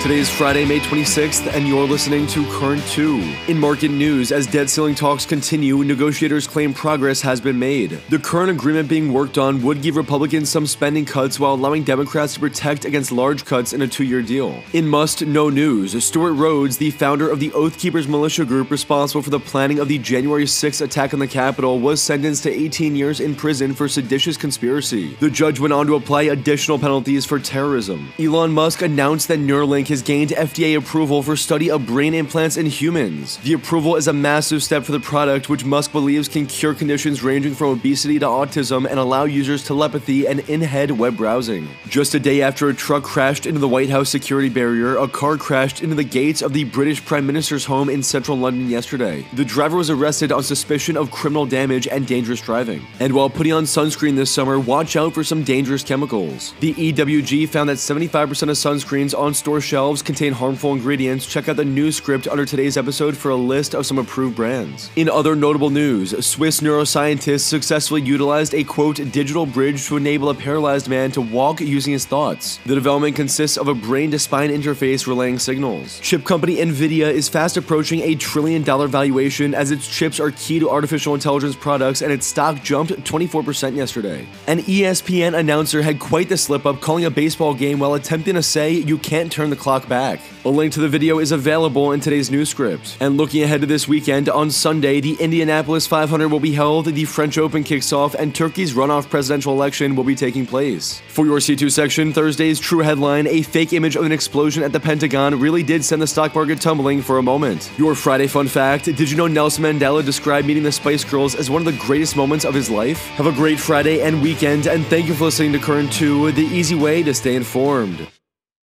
Today is Friday, May 26th, and you're listening to Current 2. In market news, as debt ceiling talks continue, negotiators claim progress has been made. The current agreement being worked on would give Republicans some spending cuts while allowing Democrats to protect against large cuts in a two year deal. In must know news, Stewart Rhodes, the founder of the Oath Keepers militia group responsible for the planning of the January 6th attack on the Capitol, was sentenced to 18 years in prison for seditious conspiracy. The judge went on to apply additional penalties for terrorism. Elon Musk announced that Neuralink has gained FDA approval for study of brain implants in humans. The approval is a massive step for the product, which Musk believes can cure conditions ranging from obesity to autism and allow users telepathy and in-head web browsing. Just a day after a truck crashed into the White House security barrier, a car crashed into the gates of the British Prime Minister's home in central London yesterday. The driver was arrested on suspicion of criminal damage and dangerous driving. And while putting on sunscreen this summer, watch out for some dangerous chemicals. The EWG found that 75% of sunscreens on store shelves contain contain harmful ingredients, check out the news script under today's episode for a list of some approved brands. In other notable news, Swiss neuroscientists successfully utilized a quote digital bridge to enable a paralyzed man to walk using his thoughts. The development consists of a brain to spine interface relaying signals. Chip company Nvidia is fast approaching a trillion dollar valuation as its chips are key to artificial intelligence products and its stock jumped 24% yesterday. An ESPN announcer had quite the slip up calling a baseball game while attempting to say you can't turn the clock back back. A link to the video is available in today's news script. And looking ahead to this weekend, on Sunday, the Indianapolis 500 will be held, the French Open kicks off, and Turkey's runoff presidential election will be taking place. For your C2 section, Thursday's true headline A fake image of an explosion at the Pentagon really did send the stock market tumbling for a moment. Your Friday fun fact Did you know Nelson Mandela described meeting the Spice Girls as one of the greatest moments of his life? Have a great Friday and weekend, and thank you for listening to Current 2, the easy way to stay informed.